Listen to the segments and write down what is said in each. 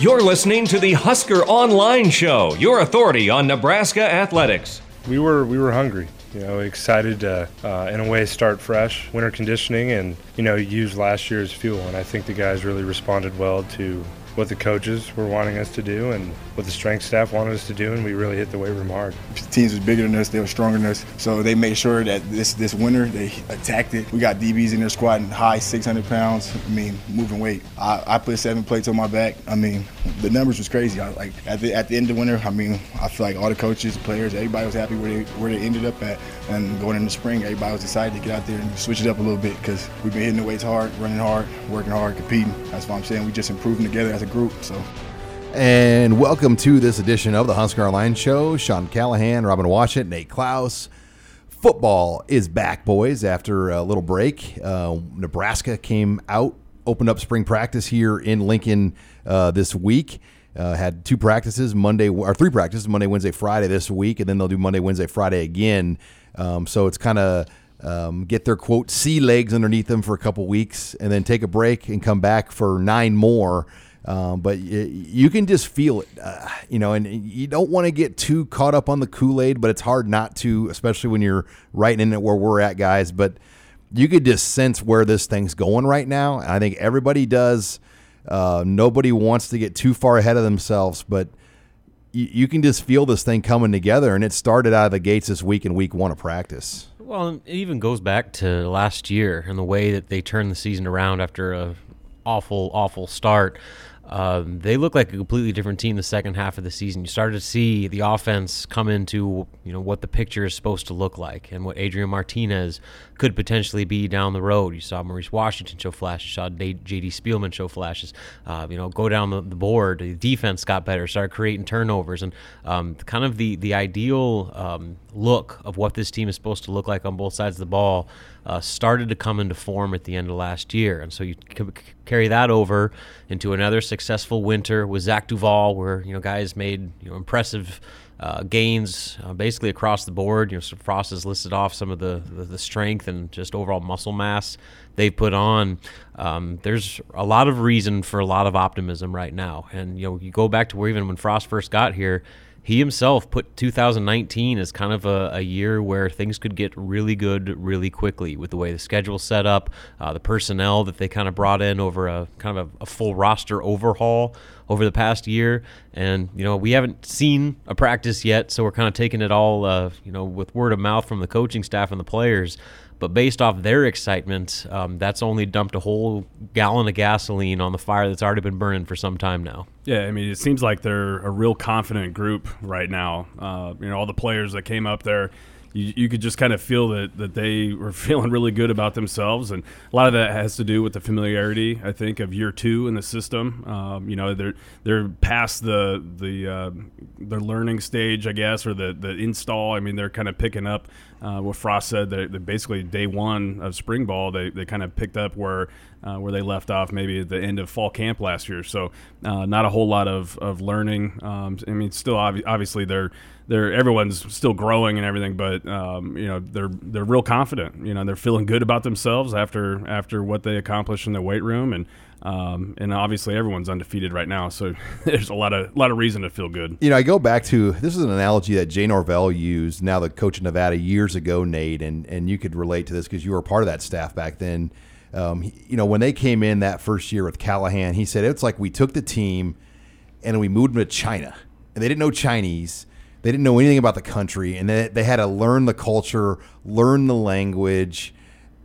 You're listening to the Husker Online Show, your authority on Nebraska athletics. We were we were hungry, you know, excited to, uh, in a way, start fresh, winter conditioning, and you know, use last year's fuel. And I think the guys really responded well to what the coaches were wanting us to do and what the strength staff wanted us to do, and we really hit the weight room hard. Teams was bigger than us, they were stronger than us, so they made sure that this this winter they attacked it. We got DBs in there squatting high 600 pounds. I mean, moving weight. I, I put seven plates on my back. I mean, the numbers was crazy. I, like at the at the end of winter, I mean, I feel like all the coaches, players, everybody was happy where they where they ended up at. And going into spring, everybody was excited to get out there and switch it up a little bit because we've been hitting the weights hard, running hard, working hard, competing. That's what I'm saying. We just improving together as group. So. And welcome to this edition of the Husker Online Show. Sean Callahan, Robin Washut, Nate Klaus. Football is back, boys, after a little break. Uh, Nebraska came out, opened up spring practice here in Lincoln uh, this week. Uh, had two practices Monday or three practices Monday, Wednesday, Friday this week, and then they'll do Monday, Wednesday, Friday again. Um, so it's kind of um, get their quote sea legs underneath them for a couple weeks, and then take a break and come back for nine more. Um, but you can just feel it, uh, you know, and you don't want to get too caught up on the Kool Aid, but it's hard not to, especially when you're right in it where we're at, guys. But you could just sense where this thing's going right now. And I think everybody does. Uh, nobody wants to get too far ahead of themselves, but you, you can just feel this thing coming together. And it started out of the gates this week in week one of practice. Well, it even goes back to last year and the way that they turned the season around after a awful, awful start. Um, they look like a completely different team the second half of the season. You started to see the offense come into you know what the picture is supposed to look like and what Adrian Martinez could potentially be down the road. You saw Maurice Washington show flashes, you saw J.D. Spielman show flashes. Uh, you know, go down the, the, board. The defense got better, started creating turnovers, and um, kind of the the ideal um, look of what this team is supposed to look like on both sides of the ball uh, started to come into form at the end of last year. And so you c- carry that over into another successful winter with Zach Duval, where you know guys made you know impressive uh, gains uh, basically across the board. You know, Frost has listed off some of the, the, the strength and just overall muscle mass they've put on. Um, there's a lot of reason for a lot of optimism right now. And you know, you go back to where even when Frost first got here he himself put 2019 as kind of a, a, year where things could get really good really quickly with the way the schedule set up, uh, the personnel that they kind of brought in over a kind of a, a, full roster overhaul over the past year. And, you know, we haven't seen a practice yet, so we're kind of taking it all, uh, you know, with word of mouth from the coaching staff and the players. But based off their excitement, um, that's only dumped a whole gallon of gasoline on the fire that's already been burning for some time now. Yeah, I mean, it seems like they're a real confident group right now. Uh, you know, all the players that came up there, you, you could just kind of feel that, that they were feeling really good about themselves. And a lot of that has to do with the familiarity, I think, of year two in the system. Um, you know, they're they're past the the uh, their learning stage, I guess, or the, the install. I mean, they're kind of picking up uh, what Frost said that, that, basically day one of spring ball, they, they kind of picked up where uh, where they left off maybe at the end of fall camp last year. So uh, not a whole lot of, of learning. Um, I mean, still ob- obviously they're they're everyone's still growing and everything, but um, you know they're they're real confident. You know they're feeling good about themselves after after what they accomplished in their weight room and. Um, and obviously, everyone's undefeated right now, so there's a lot of lot of reason to feel good. You know, I go back to this is an analogy that Jay Norvell used, now the coach of Nevada years ago, Nate, and and you could relate to this because you were part of that staff back then. Um, you know, when they came in that first year with Callahan, he said it's like we took the team and we moved them to China, and they didn't know Chinese. They didn't know anything about the country, and they, they had to learn the culture, learn the language,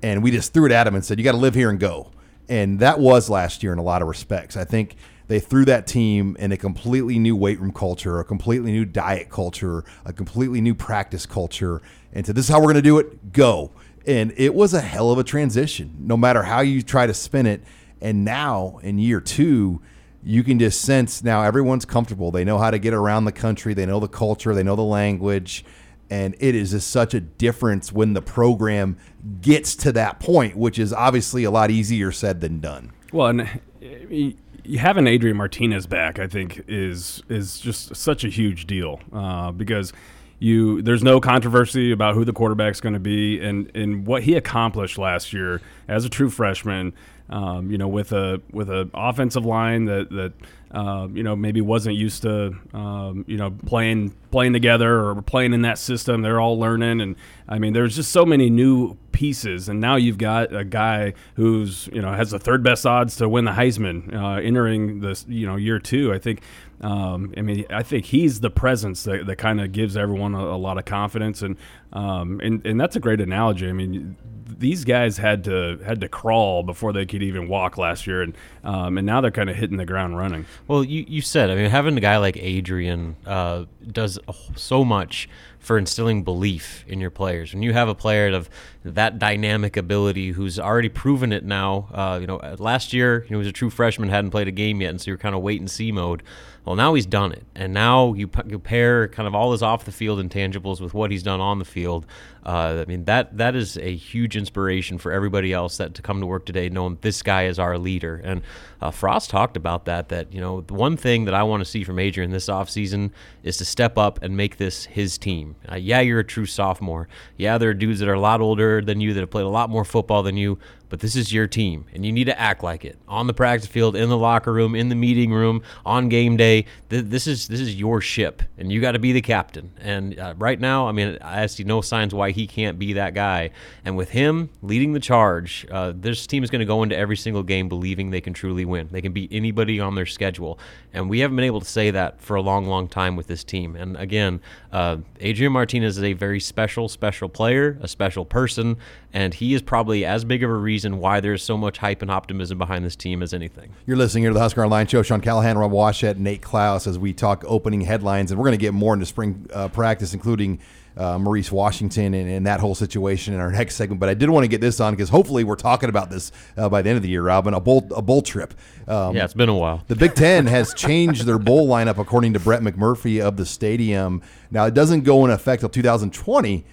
and we just threw it at them and said, "You got to live here and go." And that was last year in a lot of respects. I think they threw that team in a completely new weight room culture, a completely new diet culture, a completely new practice culture, and said, "This is how we're going to do it. Go." And it was a hell of a transition, no matter how you try to spin it. And now in year two, you can just sense now everyone's comfortable. They know how to get around the country. They know the culture. They know the language. And it is just such a difference when the program gets to that point, which is obviously a lot easier said than done. Well, and uh, having Adrian Martinez back, I think, is is just such a huge deal uh, because you there's no controversy about who the quarterback's going to be and and what he accomplished last year as a true freshman. Um, you know, with a with an offensive line that that uh, you know maybe wasn't used to um, you know playing playing together or playing in that system. They're all learning, and I mean, there's just so many new pieces. And now you've got a guy who's you know has the third best odds to win the Heisman uh, entering this you know year two. I think um, I mean, I think he's the presence that, that kind of gives everyone a, a, lot of confidence, and, um, and and that's a great analogy. I mean, these guys had to had to crawl before they could even walk last year, and um, and now they're kind of hitting the ground running. Well, you, you said, I mean, having a guy like Adrian uh, does so much for instilling belief in your players. When you have a player of that dynamic ability who's already proven it now, uh, you know, last year he was a true freshman, hadn't played a game yet, and so you're kind of wait and see mode. Well, now he's done it, and now you, you pair kind of all his off the field intangibles with what he's done on the field. Uh, I mean that that is a huge inspiration for everybody else that to come to work today, knowing this guy is our leader. And uh, Frost talked about that. That you know the one thing that I want to see from Adrian this offseason is to step up and make this his team. Uh, yeah, you're a true sophomore. Yeah, there are dudes that are a lot older than you that have played a lot more football than you but this is your team and you need to act like it. On the practice field in the locker room in the meeting room on game day th- this is this is your ship and you got to be the captain. And uh, right now i mean i see no signs why he can't be that guy. And with him leading the charge uh, this team is going to go into every single game believing they can truly win. They can beat anybody on their schedule. And we haven't been able to say that for a long long time with this team. And again uh, adrian martinez is a very special special player a special person and he is probably as big of a reason why there's so much hype and optimism behind this team as anything. You're listening here to the Husker Online Show. Sean Callahan, Rob Washut, Nate Klaus as we talk opening headlines, and we're going to get more into spring uh, practice, including. Uh, Maurice Washington and, and, that whole situation in our next segment. But I did want to get this on because hopefully we're talking about this uh, by the end of the year, Robin. A bowl, a bowl trip. Um, yeah, it's been a while. The Big Ten has changed their bowl lineup according to Brett McMurphy of the stadium. Now it doesn't go in effect till 2020.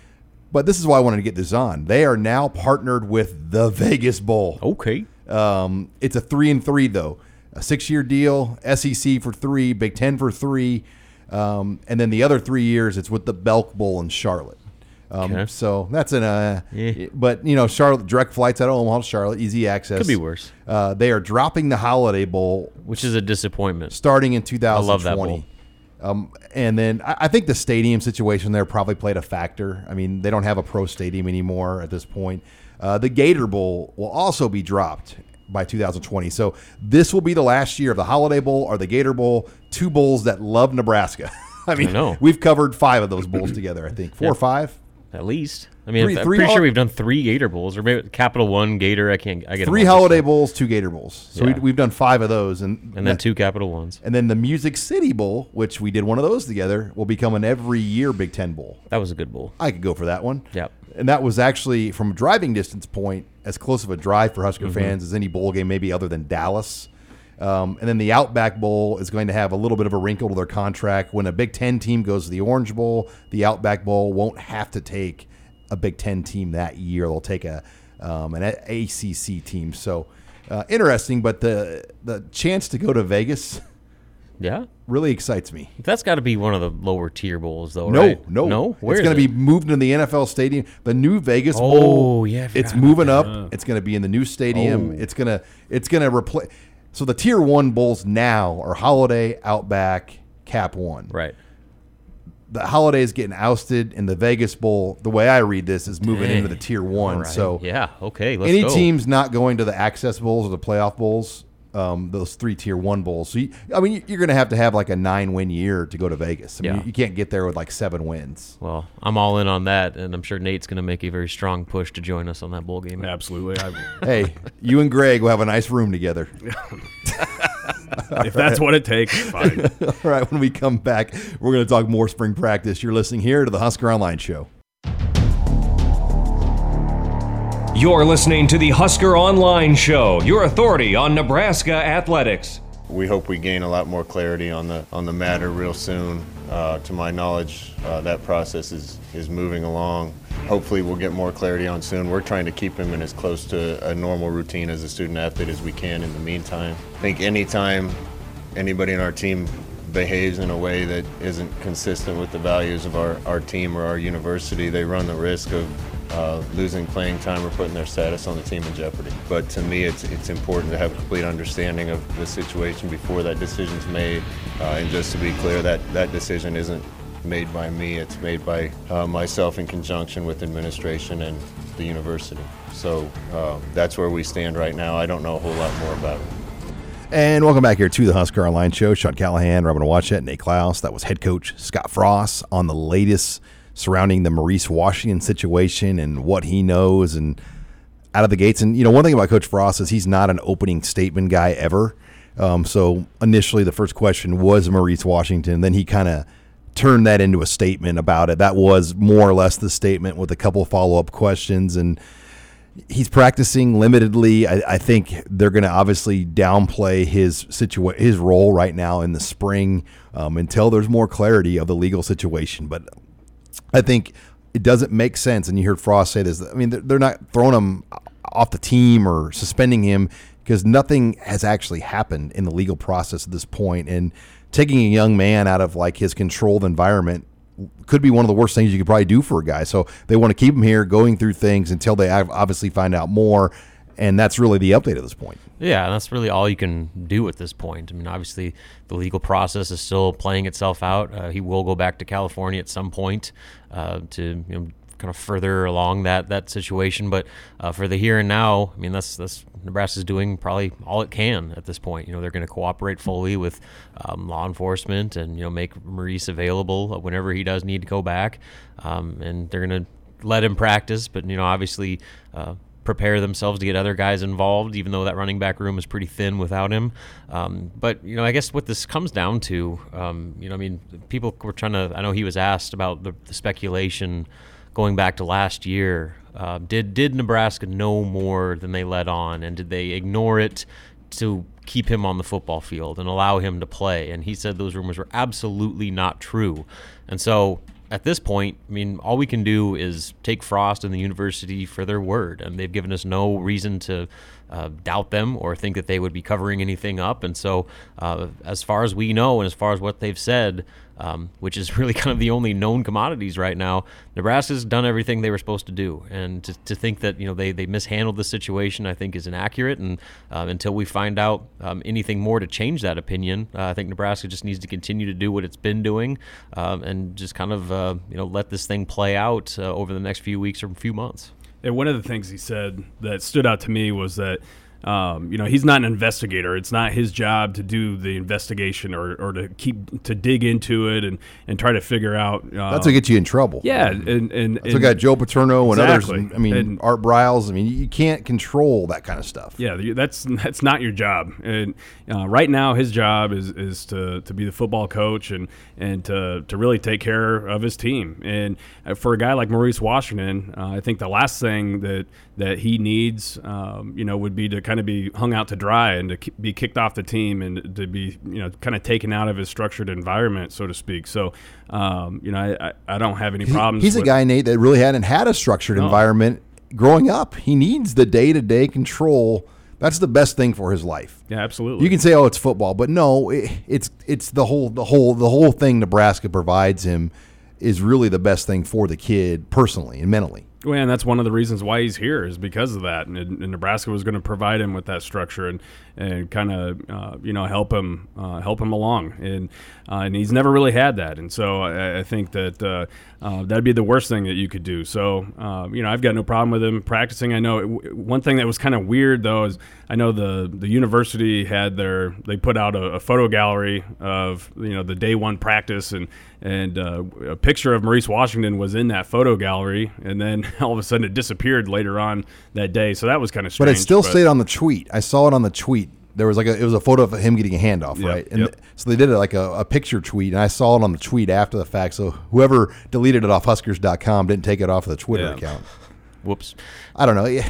But this is why I wanted to get this on. They are now partnered with the Vegas Bowl. Okay. Um, it's a three and three though, a six-year deal. SEC for three, Big Ten for three, um, and then the other three years it's with the Belk Bowl in Charlotte. Um, okay. So that's an uh, yeah. but you know Charlotte direct flights out of Omaha to Charlotte, easy access. Could be worse. Uh, they are dropping the Holiday Bowl, which is a disappointment. Starting in 2020. I love that bowl. Um, and then I, I, think the stadium situation there probably played a factor. I mean, they don't have a pro stadium anymore at this point. Uh, the Gator Bowl will also be dropped by 2020. So this will be the last year of the Holiday Bowl or the Gator Bowl, two bowls that love Nebraska. I mean, I we've covered five of those bowls together, I think. Four yeah. or five? At least. I mean, three, I'm three pretty sure we've done three Gator Bowls, or maybe Capital One Gator. I can't. I get three Holiday Bowls, two Gator Bowls. So yeah. we, have done five of those, and and then two Capital Ones, and then the Music City Bowl, which we did one of those together, will become an every year Big Ten Bowl. That was a good bowl. I could go for that one. Yep. And that was actually from a driving distance point as close of a drive for Husker mm-hmm. fans as any bowl game, maybe other than Dallas. Um, and then the Outback Bowl is going to have a little bit of a wrinkle to their contract. When a Big Ten team goes to the Orange Bowl, the Outback Bowl won't have to take a Big Ten team that year. They'll take a um, an ACC team. So uh, interesting, but the the chance to go to Vegas, yeah, really excites me. That's got to be one of the lower tier bowls, though. No, right? no, no. Where it's going to be moved into the NFL stadium. The new Vegas oh, Bowl. yeah, it's moving up. It's going to be in the new stadium. Oh. It's gonna it's gonna replace. So the tier one bowls now are Holiday, Outback, Cap One. Right the Holiday is getting ousted and the Vegas Bowl, the way I read this, is moving Dang. into the tier one. Right. So yeah, okay. any go. teams not going to the access bowls or the playoff bowls, um, those three tier one bowls. So you, I mean, you're going to have to have like a nine win year to go to Vegas. I mean, yeah. you, you can't get there with like seven wins. Well, I'm all in on that, and I'm sure Nate's going to make a very strong push to join us on that bowl game. Absolutely. hey, you and Greg will have a nice room together. if that's what it takes, fine. All right, when we come back, we're going to talk more spring practice. You're listening here to the Husker Online Show. You're listening to the Husker Online Show, your authority on Nebraska athletics. we hope we gain a lot more clarity on the on the matter real soon. Uh, to my knowledge, uh, that process is is moving along. Hopefully, we'll get more clarity on soon. We're trying to keep him in as close to a normal routine as a student athlete as we can. In the meantime, I think anytime anybody in our team behaves in a way that isn't consistent with the values of our, our team or our university, they run the risk of uh, losing playing time or putting their status on the team in jeopardy. But to me, it's it's important to have a complete understanding of the situation before that decision's made. Uh, and just to be clear, that that decision isn't made by me. It's made by uh, myself in conjunction with administration and the university. So uh, that's where we stand right now. I don't know a whole lot more about it. And welcome back here to the Husker Online Show. Sean Callahan, Robin Washut, Nate Klaus. That was head coach Scott Frost on the latest surrounding the Maurice Washington situation and what he knows and out of the gates. And, you know, one thing about Coach Frost is he's not an opening statement guy ever. Um, so initially, the first question was Maurice Washington. Then he kind of turned that into a statement about it. That was more or less the statement with a couple follow up questions. And, he's practicing limitedly. I, I think they're going to obviously downplay his situa- his role right now in the spring um, until there's more clarity of the legal situation. But I think it doesn't make sense. And you heard Frost say this. I mean, they're, not throwing him off the team or suspending him because nothing has actually happened in the legal process at this point. And taking a young man out of like his controlled environment could be one of the worst things you could probably do for a guy. So they want to keep him here, going through things until they obviously find out more. And that's really the update at this point. Yeah, that's really all you can do at this point. I mean, obviously, the legal process is still playing itself out. Uh, he will go back to California at some point uh, to you know, kind of further along that that situation. But uh, for the here and now, I mean, that's that's Nebraska's doing probably all it can at this point. You know, they're going to cooperate fully with um, law enforcement and you know make Maurice available whenever he does need to go back, um, and they're going to let him practice. But you know, obviously. Uh, prepare themselves to get other guys involved, even though that running back room is pretty thin without him. Um, but you know, I guess what this comes down to, um, you know, I mean, people were trying to. I know he was asked about the, the speculation going back to last year, uh, did did Nebraska know more than they let on, and did they ignore it to keep him on the football field and allow him to play? And he said those rumors were absolutely not true. And so at this point, I mean, all we can do is take Frost and the university for their word, and they've given us no reason to uh, doubt them or think that they would be covering anything up. And so, uh, as far as we know, and as far as what they've said, um, which is really kind of the only known commodities right now, Nebraska's done everything they were supposed to do. And to, to think that you know they, they mishandled the situation, I think, is inaccurate. And uh, until we find out um, anything more to change that opinion, uh, I think Nebraska just needs to continue to do what it's been doing um, and just kind of uh, you know let this thing play out uh, over the next few weeks or a few months. And one of the things he said that stood out to me was that um, you know, he's not an investigator. It's not his job to do the investigation or, or to keep to dig into it and, and try to figure out. Uh, That's what gets you in trouble. Yeah, and and, and That's what got Joe Paterno and exactly. others. I mean, and, Art Briles. I mean, you can't control that kind of stuff. Yeah, that's that's not your job. And uh, right now, his job is, is to, to be the football coach and and to, to really take care of his team. And uh, for a guy like Maurice Washington, uh, I think the last thing that that he needs, um, you know, would be to kind of be hung out to dry and to be kicked off the team and to be, you know, kind of taken out of his structured environment, so to speak. So, um, you know, I, I, don't have any problems. He's with, a guy, Nate, that really hadn't had a structured no. environment growing up. He needs the day to day control. That's the best thing for his life. Yeah, absolutely. You can say, "Oh, it's football," but no, it, it's it's the whole the whole the whole thing Nebraska provides him is really the best thing for the kid personally and mentally. Well, and that's one of the reasons why he's here is because of that. And, and Nebraska was going to provide him with that structure and and kind of uh, you know help him uh, help him along. And uh, and he's never really had that. And so I, I think that uh, uh, that'd be the worst thing that you could do. So uh, you know I've got no problem with him practicing. I know it, one thing that was kind of weird though is I know the the university had their they put out a, a photo gallery of you know the day one practice and and a picture of Maurice Washington was in that photo gallery and then all of a sudden it disappeared later on that day. So that was kind of strange. But it still but, stayed on the tweet. I saw it on the tweet there was like a, it was a photo of him getting a handoff, yep, right? And yep. so they did it like a, a, picture tweet, and I saw it on the tweet after the fact. So whoever deleted it off Huskers.com didn't take it off of the Twitter yeah. account. Whoops. I don't know.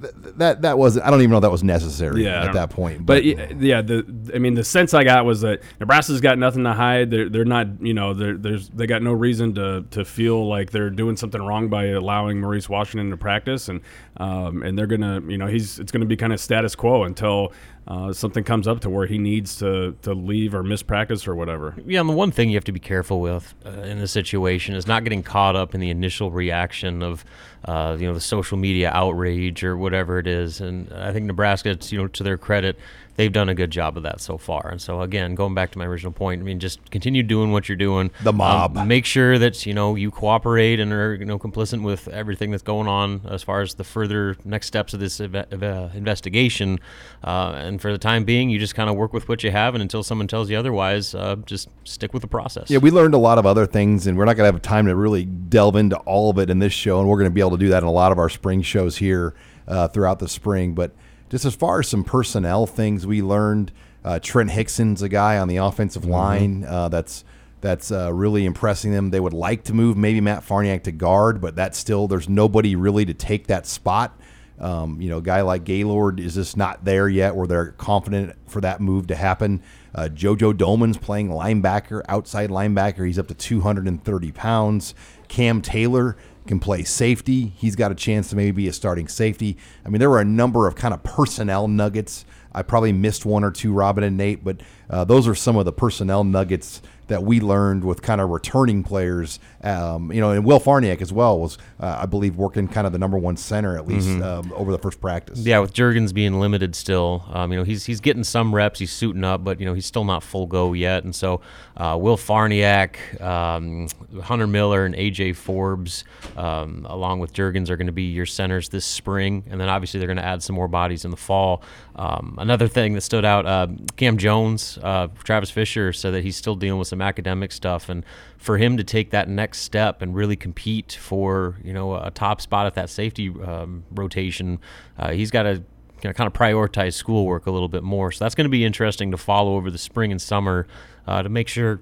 Th- that that wasn't. I don't even know that was necessary Yeah, at that point. But, y- yeah, the I mean, the sense I got was that Nebraska's got nothing to hide. They're they're not, you know, they're, there's they got no reason to to feel like they're doing something wrong by allowing Maurice Washington to practice, and um, and they're gonna, you know, he's it's gonna be kind of status quo until. Uh, something comes up to where he needs to, to leave or miss practice or whatever. Yeah, and the one thing you have to be careful with uh, in this situation is not getting caught up in the initial reaction of, uh, you know, the social media outrage or whatever it is. And I think Nebraska, you know, to their credit, they've done a good job of that so far. And so again, going back to my original point, I mean, just continue doing what you're doing. The mob. Um, make sure that you know you cooperate and are you know complicit with everything that's going on as far as the further next steps of this ev- ev- uh, investigation. Uh, and for the time being, you just kind of work with what you have, and until someone tells you otherwise, uh, just stick with the process. Yeah, we learned a lot of other things, and we're not going to have time to really delve into all of it in this show, and we're going to be able to do that in a lot of our spring shows here uh, throughout the spring. But just as far as some personnel things we learned, uh, Trent Hixson's a guy on the offensive line uh, that's that's uh, really impressing them. They would like to move maybe Matt Farniok to guard, but that's still there's nobody really to take that spot. Um, you know, a guy like Gaylord is just not there yet where they're confident for that move to happen. Uh, Jojo Domann's playing linebacker, outside linebacker. He's up to 230 pounds. Cam Taylor can play safety. He's got a chance to maybe be a starting safety. I mean, there were a number of kind of personnel nuggets. I probably missed one or two, Robin and Nate, but uh, those are some of the personnel nuggets that we learned with kind of returning players. Um, you know, and Will Farniok as well was, uh, I believe, working kind of the number one center at least um, over the first practice. Yeah, with Jurgens being limited still, um, you know he's he's getting some reps, he's suiting up, but you know he's still not full go yet. And so, uh, Will Farniok, um, Hunter Miller, and AJ Forbes, um, along with Jurgens, are going to be your centers this spring. And then obviously they're going to add some more bodies in the fall. Um, another thing that stood out, uh, Cam Jones, uh, Travis Fisher said that he's still dealing with some academic stuff, and for him to take that next step and really compete for you know a top spot at that safety um, rotation, uh, he's got to you know, kind of prioritize schoolwork a little bit more. So that's going to be interesting to follow over the spring and summer uh, to make sure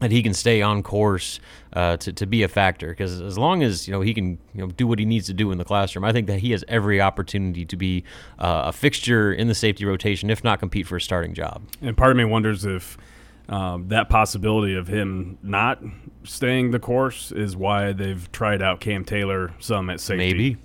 that he can stay on course uh, to, to be a factor. Because as long as you know he can you know do what he needs to do in the classroom, I think that he has every opportunity to be uh, a fixture in the safety rotation, if not compete for a starting job. And part of me wonders if um, that possibility of him not staying the course is why they've tried out Cam Taylor some at safety. Maybe.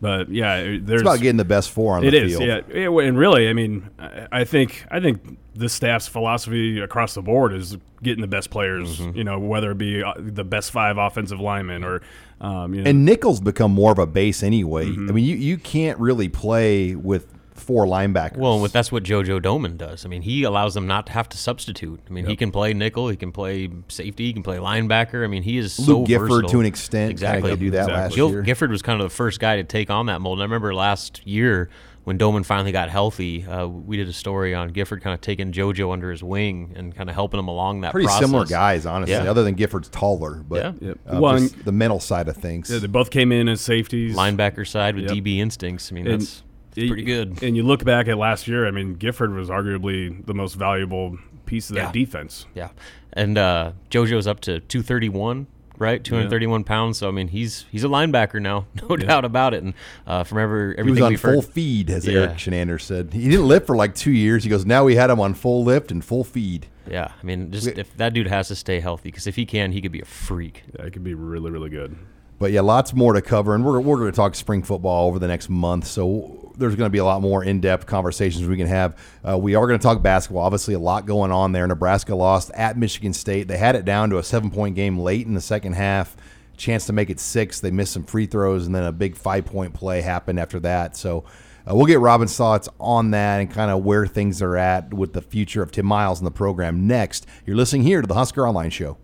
But yeah, there's It's about getting the best four on It the is, field. yeah. Yeah, And really, I mean, I I think I think the staff's philosophy across the board is getting the best players. Mm-hmm. You know, whether it be uh, the best five offensive linemen or, um, you know, And nickel's become more of a base anyway. Mm-hmm. I mean, you, you can't really play with four linebackers. Well, with that's what JoJo Domann does. I mean, he allows them not to have to substitute. I mean, he can play nickel, he can play safety, he can play linebacker. I mean, he is so Gifford versatile. to an extent Exactly. could do that last Gil- year. Gifford was kind of the first guy to take on that mold. And I remember last year when Domann finally got healthy, uh, we did a story on Gifford kind of taking JoJo under his wing and kind of helping him along that Pretty process. similar guys, honestly, Yeah. other than Gifford's taller. But Yeah. Yep. uh, Well, just the mental side of things. yeah, they both came in as safeties. Linebacker side with Yep. DB instincts. I mean, And that's it's pretty good. And you look back at last year. I mean, Gifford was arguably the most valuable piece of that Yeah. defense. Yeah, and uh, JoJo's up to 231, right? 231 pounds. So I mean, he's he's a linebacker now, no doubt about it. And uh, from every he was everything on we've full heard, feed, as Yeah. Erik Chinander said. He didn't lift for like two years. He goes, now we had him on full lift and full feed. yeah, I mean, just if that dude has to stay healthy, because if he can, he could be a freak. Yeah, it could be really, really good. But yeah, lots more to cover, and we're, we're going to talk spring football over the next month. So there's going to be a lot more in depth conversations we can have. Uh, we are going to talk basketball. Obviously, a lot going on there. Nebraska lost at Michigan State. They had it down to a seven point game late in the second half. Chance to make it six. They missed some free throws, and then a big five point play happened after that. So uh, we'll get Robin's thoughts on that and kind of where things are at with the future of Tim Miles in the program next. You're listening here to the Husker Online Show.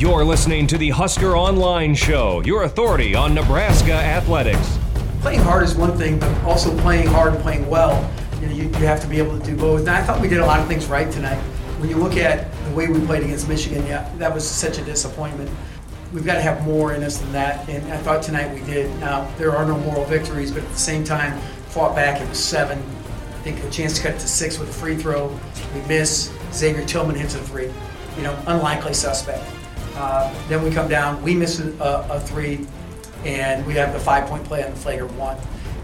You're listening to the Husker Online Show, your authority on Nebraska athletics. playing hard is one thing, but also playing hard and playing well, you know, you, you have to be able to do both. And I thought we did a lot of things right tonight. When you look at the way we played against Michigan, yeah, that was such a disappointment. We've got to have more in us than that, and I thought tonight we did. Now there are no moral victories, but at the same time, fought back. It was seven. I think a chance to cut it to six with a free throw. We miss. Xavier Tillman hits a three. You know, unlikely suspect. Uh, then we come down. We miss a, a three. and we have the five-point play on the flagrant one.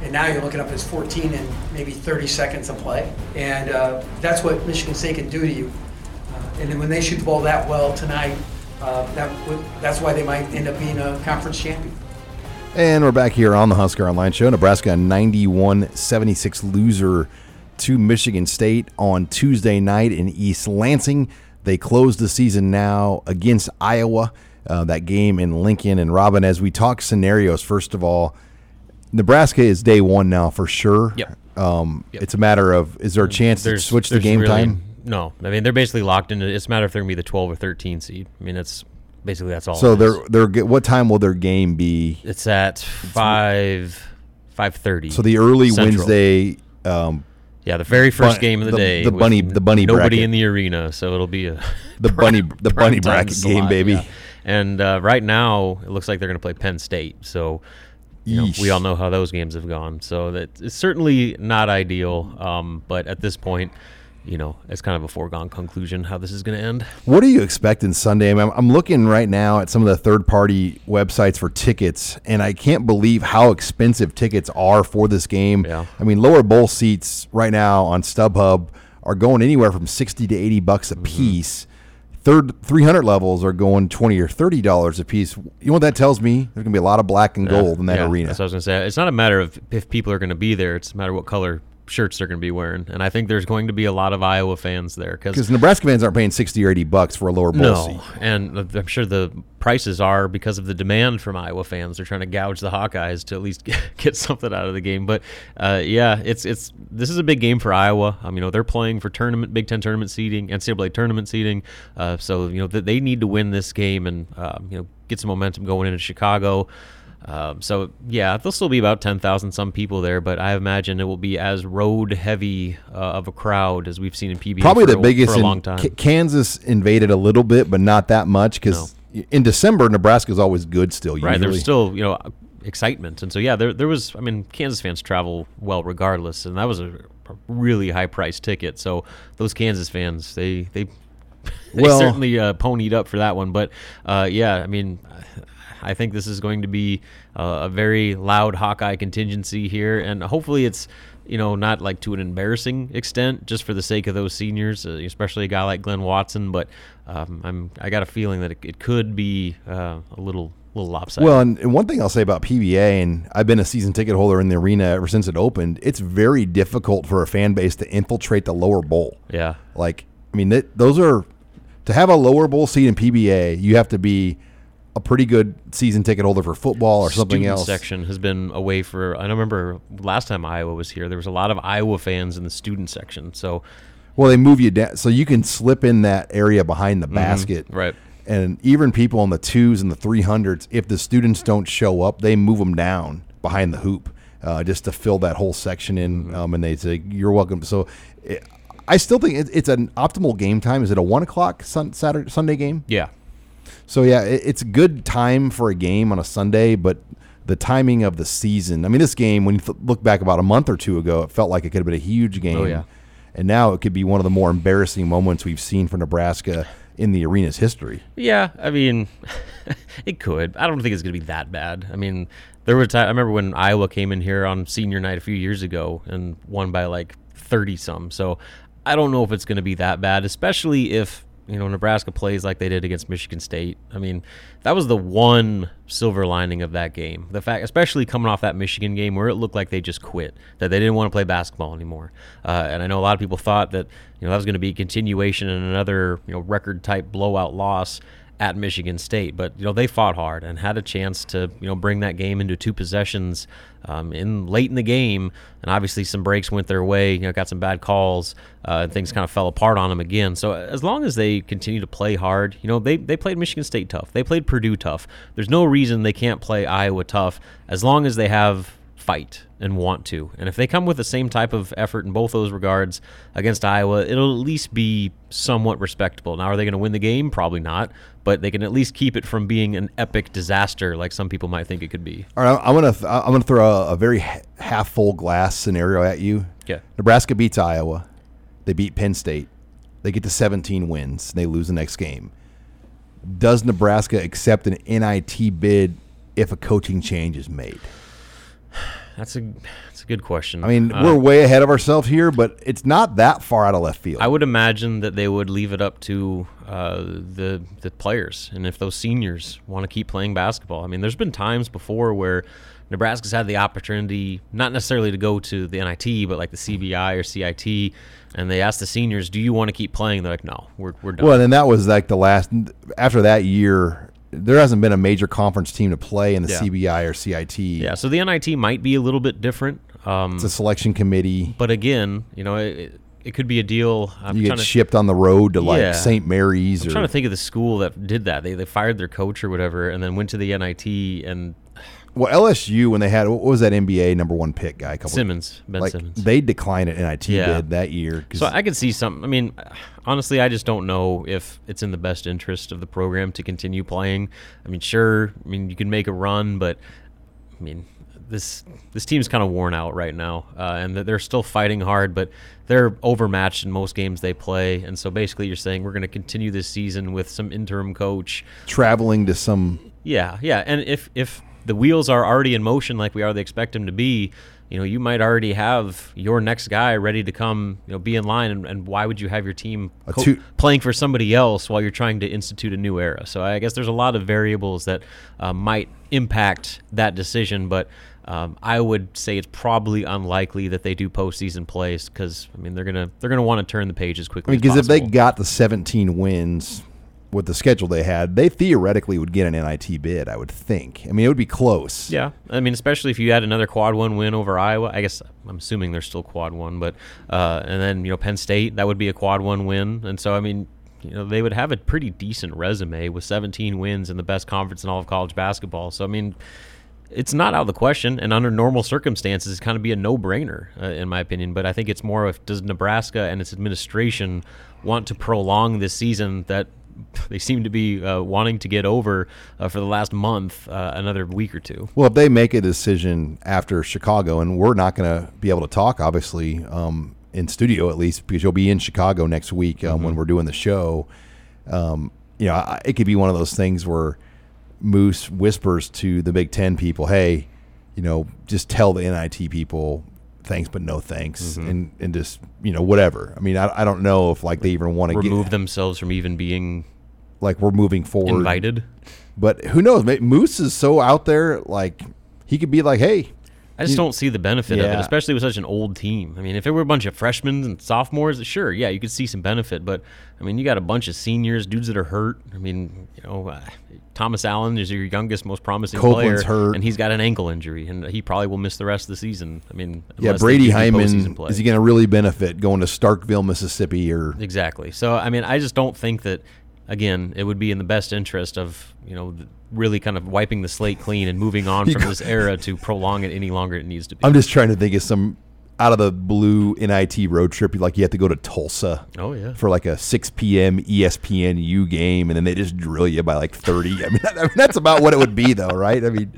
And now you're looking up as 14 and maybe 30 seconds of play. And uh, that's what Michigan State can do to you. Uh, and then when they shoot the ball that well tonight, uh, that that's why they might end up being a conference champion. And we're back here on the Husker Online Show. Nebraska 91 76 loser to Michigan State on Tuesday night in East Lansing. They close the season now against Iowa. Uh, that game in Lincoln. And Robin, as we talk scenarios, first of all, Nebraska is day one now for sure. Yep. Um, It's a matter of is there a chance to switch the game really- time? No, I mean they're basically locked into. It's a matter if they're gonna be the 12 or 13 seed. I mean it's basically that's all. So they're they're what time will their game be? it's at five five thirty. So the early Central. Wednesday. Um, Yeah, the very first Bun- game of the, the- day. the bunny- the bunny bracket. Nobody bracket. in the arena, so it'll be a The bunny- the bunny bracket game, baby. yeah. And uh, right now, it looks like they're going to play Penn State. So you know, we all know how those games have gone. So that it's certainly not ideal. Um, but at this point, you know, it's kind of a foregone conclusion how this is going to end. What are you expecting Sunday? I mean, I'm, looking right now at some of the third party websites for tickets, and I can't believe how expensive tickets are for this game. Yeah. I mean, lower bowl seats right now on StubHub are going anywhere from 60 to 80 bucks Mm-hmm. a piece. Third 300 levels are going 20 or 30 dollars a piece. You know what that tells me? There's going to be a lot of black and gold in that Yeah, arena. That's what I was going to say. It's not a matter of if people are going to be there. It's a matter of what color shirts they're going to be wearing. And I think there's going to be a lot of Iowa fans there Because Nebraska fans aren't paying 60 or 80 bucks for a lower bowl No, seat. and I'm sure the prices are because of the demand from Iowa fans. They're trying to gouge the Hawkeyes to at least get, something out of the game. But uh, yeah, it's it's this is a big game for Iowa. Um, you know, they're playing for tournament Big Ten tournament seeding, NCAA tournament seeding. Uh, so you know th- they need to win this game and um, you know get some momentum going into Chicago. Um, so yeah, there'll still be about ten thousand some people there, but I imagine it will be as road heavy uh, of a crowd as we've seen in PBA. Probably for the a, biggest for a long time. K- Kansas invaded a little bit, but not that much because in December Nebraska is always good still. Usually. Right, there's still you know excitement, and so yeah, there there was. I mean, Kansas fans travel well regardless, and that was a, a really high price ticket. So those Kansas fans, they they, they Well- certainly uh, ponied up for that one. But uh, yeah, I mean. I think this is going to be uh, a very loud Hawkeye contingency here, and hopefully it's you know not like to an embarrassing extent, just for the sake of those seniors, uh, especially a guy like Glynn Watson. But um, I'm I got a feeling that it, it could be uh, a little little lopsided. Well, and, and one thing I'll say about PBA, and I've been a season ticket holder in the arena ever since it opened. It's very difficult for a fan base to infiltrate the lower bowl. yeah. Like, I mean, that, those are to have a lower bowl seat in PBA. You have to be a pretty good season ticket holder for football or something student else. section has been away for. I don't remember last time Iowa was here, there was a lot of Iowa fans in the student section. So Well, they move you down so you can slip in that area behind the basket. Mm-hmm. right. And even people on the twos and the three hundreds, if the students don't show up, they move them down behind the hoop uh, just to fill that whole section in. Mm-hmm. Um, and they say you're welcome. So. It, I still think it, it's an optimal game time. Is it a one o'clock sun, Saturday Sunday game? yeah, So yeah, it, it's a good time for a game on a Sunday, but the timing of the season. I mean, this game when you th- look back about a month or two ago, it felt like it could have been a huge oh, game. Oh, yeah. And now it could be one of the more embarrassing moments we've seen for Nebraska in the arena's history. yeah. I mean, it could. I don't think it's going to be that bad. I mean, there were times. I remember when Iowa came in here on senior night a few years ago and won by like thirty some. So I don't know if it's going to be that bad, especially if you know Nebraska plays like they did against Michigan State. I mean, that was the one silver lining of that game. The fact, especially coming off that Michigan game where it looked like they just quit, that they didn't want to play basketball anymore. Uh, and I know a lot of people thought that you know that was going to be a continuation and another you know record type blowout loss at Michigan State, but you know they fought hard and had a chance to you know bring that game into two possessions um, in late in the game, and obviously some breaks went their way. You know, got some bad calls, uh, and things kind of fell apart on them again. So as long as they continue to play hard, you know they they played Michigan State tough, they played Purdue tough. There's no reason they can't play Iowa tough as long as they have fight and want to. And if they come with the same type of effort in both those regards against Iowa, it'll at least be somewhat respectable. Now, are they going to win the game? Probably not, but they can at least keep it from being an epic disaster like some people might think it could be. All right, I'm gonna th- I'm gonna throw a, a very ha- half full glass scenario at you. Yeah. Nebraska beats Iowa. They beat Penn State. They get to 17 wins. And they lose the next game. Does Nebraska accept an NIT bid if a coaching change is made? That's a that's a good question. I mean, Uh, we're way ahead of ourselves here, but it's not that far out of left field. I would imagine that they would leave it up to uh, the the players, and if those seniors want to keep playing basketball. I mean, there's been times before where Nebraska's had the opportunity, not necessarily to go to the NIT, but like the CBI or CIT, and they ask the seniors, "Do you want to keep playing?" They're like, "No, we're we're done." well, and that was like the last after that year. There hasn't been a major conference team to play in the Yeah. CBI or CIT. yeah, so the NIT might be a little bit different. Um, It's a selection committee. but again, you know, it, it could be a deal. I'm you get to- shipped on the road to like Yeah. St. Mary's I'm or trying to think of the school that did that. They they fired their coach or whatever, and then went to the NIT and well LSU when they had what was that NBA number one pick guy? Couple Simmons, Ben like Simmons. they declined an NIT Yeah. bid that year. So I could see some. I mean, honestly, I just don't know if it's in the best interest of the program to continue playing. I mean, sure. I mean, you can make a run, but I mean, this this team's kind of worn out right now, uh, and they're still fighting hard, but they're overmatched in most games they play. And so basically, you're saying we're going to continue this season with some interim coach. traveling to some Yeah, yeah. And if if the wheels are already in motion like we already expect them to be, you know, you might already have your next guy ready to come, you know, be in line. And, and why would you have your team co- two- playing for somebody else while you're trying to institute a new era? So I guess there's a lot of variables that uh, might impact that decision, but. Um, I would say it's probably unlikely that they do postseason plays because I mean they're gonna they're gonna want to turn the page as I quickly mean, as because if they got the 17 wins with the schedule they had, they theoretically would get an NIT bid. I would think. I mean, it would be close. Yeah, I mean, especially if you had another quad one win over Iowa. I guess I'm assuming they're still quad one, but uh, and then you know Penn State that would be a quad one win, and so I mean, you know, they would have a pretty decent resume with 17 wins in the best conference in all of college basketball. So I mean, it's not out of the question, and under normal circumstances, it's kind of be a no-brainer, uh, in my opinion. But I think it's more of does Nebraska and its administration want to prolong this season that they seem to be uh, wanting to get over uh, for the last month, uh, another week or two. Well, if they make a decision after Chicago, and we're not going to be able to talk, obviously, um, in studio at least, because you'll be in Chicago next week um, when we're doing the show. Um, you know, I- it could be one of those things where Moose whispers to the Big Ten people, "Hey, you know, just tell the NIT people." Thanks, but no thanks, mm-hmm. and and just you know whatever. I mean, I, I don't know if like they even want to Remove get themselves from even being like we're moving forward. invited. But who knows? Moose is so out there, like he could be like, "Hey, I just You- don't see the benefit of it, especially with such an old team. I mean, if it were a bunch of freshmen and sophomores, sure, yeah, you could see some benefit. But I mean, you got a bunch of seniors, dudes that are hurt. I mean, you know, uh, Thomas Allen is your youngest, most promising Copeland's player, hurt. and he's got an ankle injury, and he probably will miss the rest of the season. I mean, Yeah, Brady Heiman play. is he going to really benefit going to Starkville, Mississippi, or Exactly. So I mean, I just don't think that. Again, it would be in the best interest of you know really kind of wiping the slate clean and moving on from this era to prolong it any longer it needs to be. I'm just trying to think of some out of the blue NIT road trip. Like you have to go to Tulsa. Oh, yeah. for like a 6 p.m. ESPN U game, and then they just drill you by like 30. I mean, I mean that's about what it would be, though, right? I mean,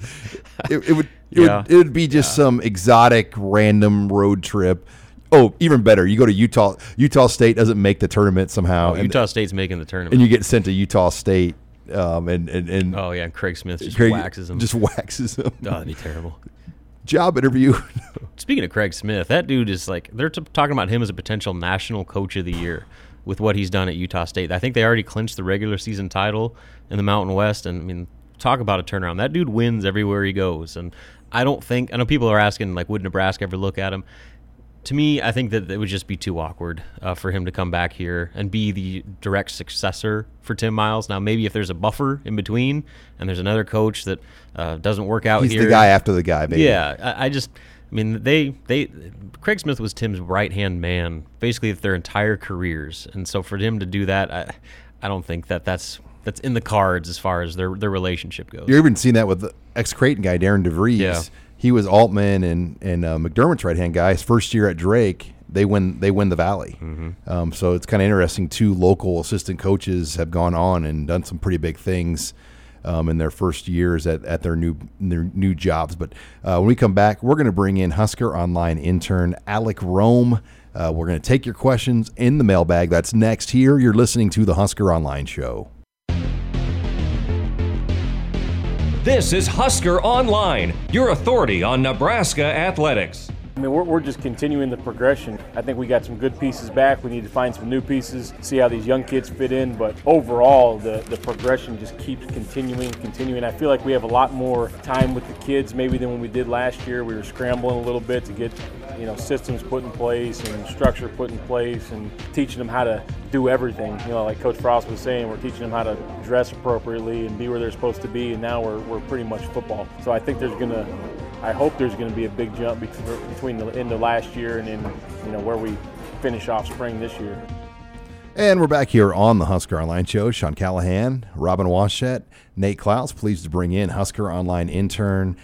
it, it would. It, Yeah. would, it would be just some exotic random road trip. Oh, even better, you go to Utah. Utah State doesn't make the tournament somehow, Oh, and, Utah State's making the tournament. and you get sent to Utah State, um, and and, and oh yeah, and Craig Smith just Craig waxes him. Just waxes him. oh, that'd be terrible. Job interview. Speaking of Craig Smith, that dude is like they're t- talking about him as a potential national coach of the year with what he's done at Utah State. I think they already clinched the regular season title in the Mountain West, and I mean, talk about a turnaround. That dude wins everywhere he goes, and I don't think I know people are asking like, would Nebraska ever look at him? To me, I think that it would just be too awkward uh, for him to come back here and be the direct successor for Tim Miles. Now, maybe if there's a buffer in between and there's another coach that uh, doesn't work out He's here, the guy after the guy, baby. yeah, I, I just, I mean, they, they, Craig Smith was Tim's right hand man, basically their entire careers, and so for him to do that, I, I don't think that that's that's in the cards as far as their their relationship goes. You're even seeing that with the ex Creighton guy, Darian DeVries. Yeah. He was Altman and and uh, McDermott's right hand guy. His first year at Drake, they win they win the Valley. Mm-hmm. Um, so it's kind of interesting. Two local assistant coaches have gone on and done some pretty big things um, in their first years at, at their new their new jobs. But uh, when we come back, we're going to bring in Husker Online intern Alec Rome. Uh, we're going to take your questions in the mailbag. That's next. Here, you're listening to the Husker Online Show. This is Husker Online, your authority on Nebraska athletics. I mean, we're, we're just continuing the progression. I think we got some good pieces back. We need to find some new pieces, see how these young kids fit in. But overall, the, the progression just keeps continuing, continuing. I feel like we have a lot more time with the kids maybe than when we did last year. We were scrambling a little bit to get, you know, systems put in place and structure put in place and teaching them how to do everything. You know, like Coach Frost was saying, we're teaching them how to dress appropriately and be where they're supposed to be. And now we're, we're pretty much football. So I think there's going to I hope there's going to be a big jump between the end of last year and then you know where we finish off spring this year. And we're back here on the Husker Online Show. Sean Callahan, Robin Washut, Nate Clouse, pleased to bring in Husker Online intern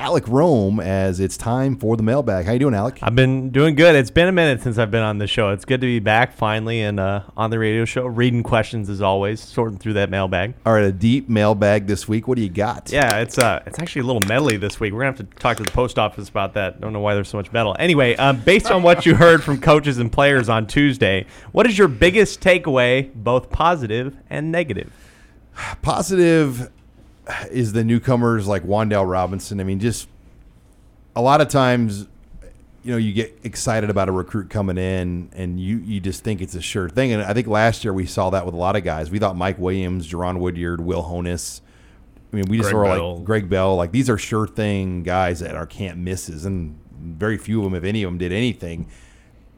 Alec Rome as it's time for the mailbag. How you doing, Alec? I've been doing good. It's been a minute since I've been on the show. It's good to be back finally and uh, on the radio show, reading questions as always, sorting through that mailbag. All right, a deep mailbag this week. What do you got? Yeah, it's uh, it's actually a little medley this week. We're gonna have to talk to the post office about that. Don't know why there's so much metal. Anyway, um, based on what you heard from coaches and players on Tuesday, what is your biggest takeaway, both positive and negative? Positive is the newcomers like Wan'Dale Robinson. I mean, just a lot of times, you know, you get excited about a recruit coming in and you, you just think it's a sure thing. And I think last year we saw that with a lot of guys. We thought Mike Williams, Jaron Woodyard, Will Honas. I mean, we just Greg were Bell. like Greg Bell, like these are sure thing guys that are can't misses, and very few of them, if any of them, did anything.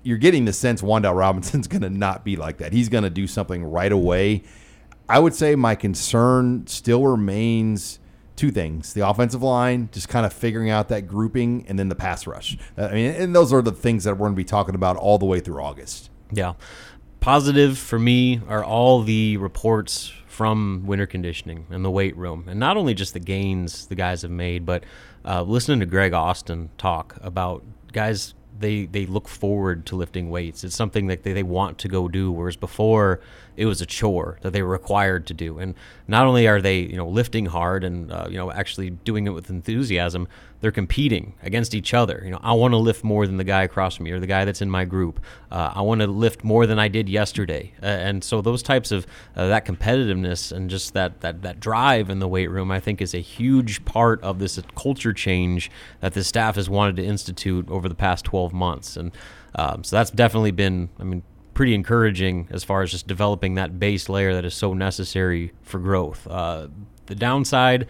You're getting the sense Wan'Dale Robinson's going to not be like that. He's going to do something right away. I would say my concern still remains two things: the offensive line, just kind of figuring out that grouping, and then the pass rush. Uh, I mean, and those are the things that we're going to be talking about all the way through August. Yeah. Positive for me are all the reports from winter conditioning and the weight room. And not only just the gains the guys have made, but uh, listening to Greg Austin talk about guys, they, they look forward to lifting weights. It's something that they, they want to go do, whereas before it was a chore that they were required to do. And not only are they, you know, lifting hard and, uh, you know, actually doing it with enthusiasm, they're competing against each other. You know, I want to lift more than the guy across from me or the guy that's in my group. Uh, I want to lift more than I did yesterday. Uh, and so those types of uh, that competitiveness and just that, that that drive in the weight room, I think, is a huge part of this culture change that the staff has wanted to institute over the past 12 months. And um, so that's definitely been, I mean, pretty encouraging as far as just developing that base layer that is so necessary for growth. Uh, the downside,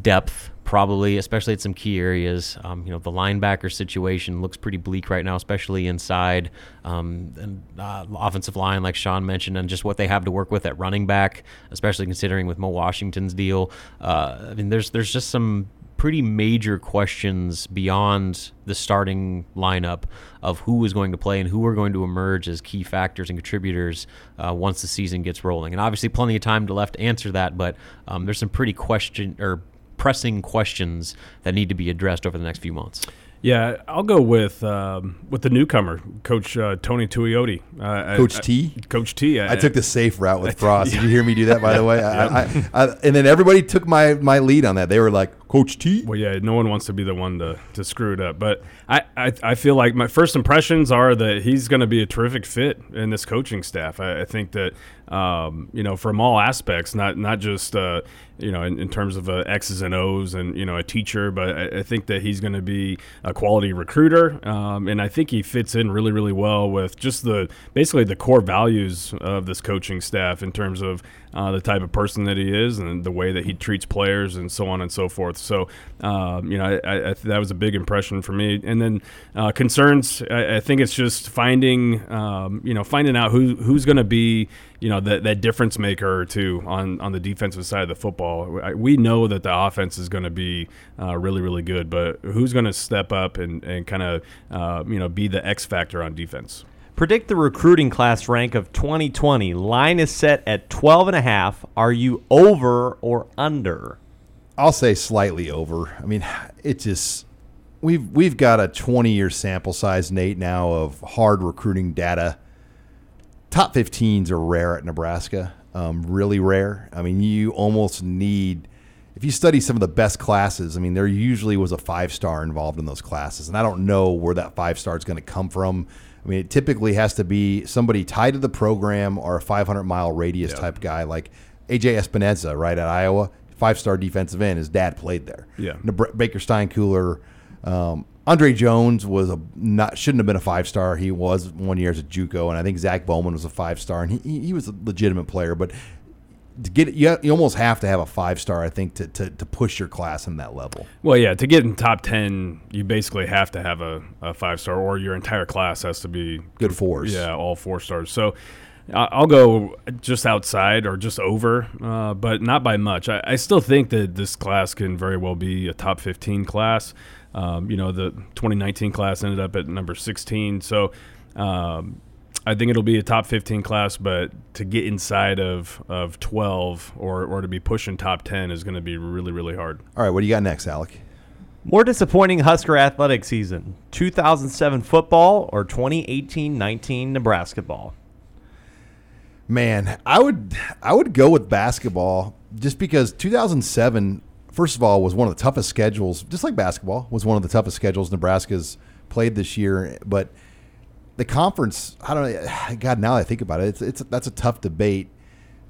depth probably, especially at some key areas. Um, you know, the linebacker situation looks pretty bleak right now, especially inside um, and uh, offensive line, like Sean mentioned, and just what they have to work with at running back, especially considering with Mo Washington's deal. Uh, I mean, there's there's just some pretty major questions beyond the starting lineup of who is going to play and who are going to emerge as key factors and contributors uh, once the season gets rolling. And obviously, plenty of time to left to answer that, but um, there's some pretty question or pressing questions that need to be addressed over the next few months. Yeah, I'll go with um, with the newcomer, Coach uh, Tony Tuioti. Uh, Coach I, T? I, Coach T. I took the safe route with Frost. Did you hear me do that, by the way? I, I, I, and then everybody took my, my lead on that. They were like, Coach T? Well, yeah, no one wants to be the one to, to screw it up. But I, I, I feel like my first impressions are that he's going to be a terrific fit in this coaching staff. I, I think that, um, you know, from all aspects, not not just, uh, you know, in, in terms of uh, X's and O's and, you know, a teacher, but I, I think that he's going to be a quality recruiter. Um, and I think he fits in really, really well with just the basically the core values of this coaching staff in terms of uh, the type of person that he is and the way that he treats players and so on and so forth. So, um, you know, I, I, that was a big impression for me. And then uh, concerns, I, think it's just finding, um, you know, finding out who who's going to be, you know, that, that difference maker or two on, on the defensive side of the football. We know that the offense is going to be uh, really, really good, but who's going to step up and, and kind of, uh, you know, be the X factor on defense? Predict the recruiting class rank of 2020. Line is set at 12 and a half. Are you over or under? I'll say slightly over. I mean, it just we've we've got a 20 year sample size, Nate, now of hard recruiting data. Top 15s are rare at Nebraska, um, really rare. I mean, you almost need if you study some of the best classes. I mean, there usually was a five star involved in those classes, and I don't know where that five star is going to come from. I mean, it typically has to be somebody tied to the program or a 500 mile radius type guy, like AJ Epenesa, right at Iowa. five star defensive end. His dad played there. Yeah. Baker Steinkuhler. Um, Andre Jones was a not shouldn't have been a five star. He was one year as a JUCO, and I think Zach Bowman was a five star, and he, he was a legitimate player. But to get you, you almost have to have a five star, I think, to, to, to push your class in that level. Well, yeah, to get in top 10, you basically have to have a, a five star, or your entire class has to be Good fours. Yeah, all four stars. So I'll go just outside or just over, uh, but not by much. I, I still think that this class can very well be a top 15 class. Um, you know, the 2019 class ended up at number 16. So, um, I think it'll be a top 15 class, but to get inside of, of 12 or, or to be pushing top 10 is going to be really, really hard. All right, what do you got next, Alec? More disappointing Husker athletic season 2007 football or 2018 19 Nebraska ball? Man, I would I would go with basketball just because 2007 first of all was one of the toughest schedules just like basketball was one of the toughest schedules Nebraska's played this year but the conference I don't know god now that I think about it it's, it's that's a tough debate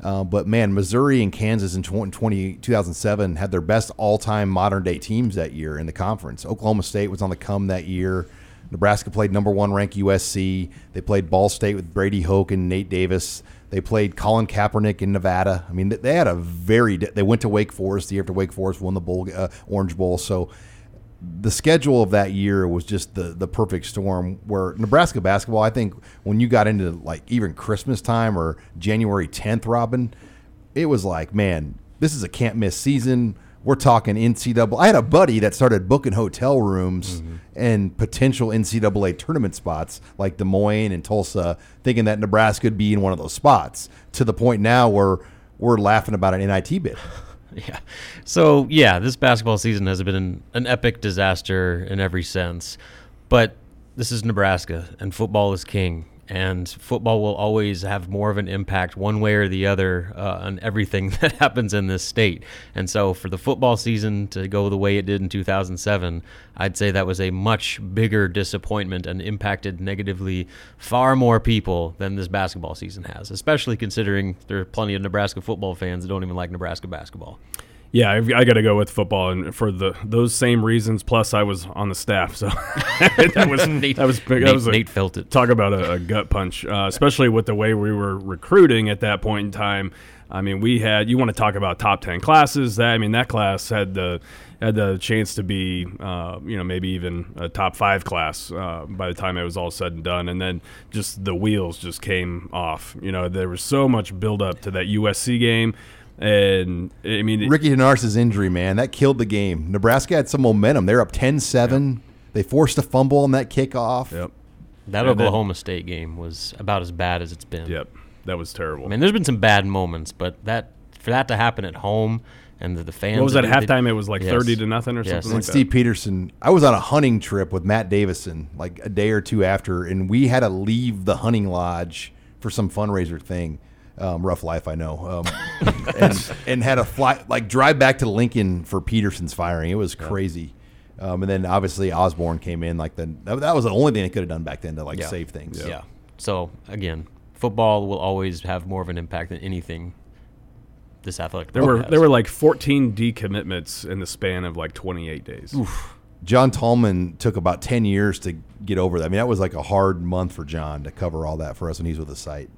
uh, but man Missouri and Kansas in 20, 2007 had their best all-time modern day teams that year in the conference Oklahoma State was on the come that year Nebraska played number one ranked USC. They played Ball State with Brady Hoke and Nate Davis. They played Colin Kaepernick in Nevada. I mean, they had a very. They went to Wake Forest the year after Wake Forest won the bowl, uh, Orange Bowl. So the schedule of that year was just the the perfect storm. Where Nebraska basketball, I think, when you got into like even Christmas time or January 10th, Robin, it was like, man, this is a can't miss season. We're talking NCAA. I had a buddy that started booking hotel rooms mm-hmm. and potential NCAA tournament spots like Des Moines and Tulsa, thinking that Nebraska would be in one of those spots. To the point now where we're laughing about an NIT bid. Yeah. So yeah, this basketball season has been an, an epic disaster in every sense, but this is Nebraska, and football is king, and football will always have more of an impact one way or the other uh, on everything that happens in this state. And so, for the football season to go the way it did in 2007, I'd say that was a much bigger disappointment and impacted negatively far more people than this basketball season has, especially considering there are plenty of Nebraska football fans that don't even like Nebraska basketball. Yeah, I've, I got to go with football, and for the those same reasons. Plus, I was on the staff, so that was Nate- that was big. Nate- was a, Nate felt it. Talk about a, a gut punch, uh, especially with the way we were recruiting at that point in time. I mean, we had you want to talk about top ten classes. That I mean, that class had the had the chance to be, uh, you know, maybe even a top five class uh, by the time it was all said and done. And then just the wheels just came off. You know, there was so much build up to that USC game. And I mean, Ricky Denarce's injury, man, that killed the game. Nebraska had some momentum. They're up 10-7. They forced a fumble on that kickoff. Yep. That And then- Oklahoma State game was about as bad as it's been. Yep, that was terrible. I mean, there's been some bad moments, but that for that to happen at home and the, the fans. What was that they- halftime? It was like Yes. 30 to nothing or Yes. something And like that. Steve Pederson, I was on a hunting trip with Matt Davison like a day or two after, and we had to leave the hunting lodge for some fundraiser thing. Um, rough life, I know. Um, and, and had a fly like drive back to Lincoln for Pederson's firing. It was crazy. Um, and then obviously Osborne came in like the that, that was the only thing they could have done back then to like Yeah. save things. Yeah. So again, football will always have more of an impact than anything. This athletic. There were program there were like 14 decommitments in the span of like 28 days. John Tallman took about 10 years to get over that. I mean, that was like a hard month for John to cover all that for us when he's with the site.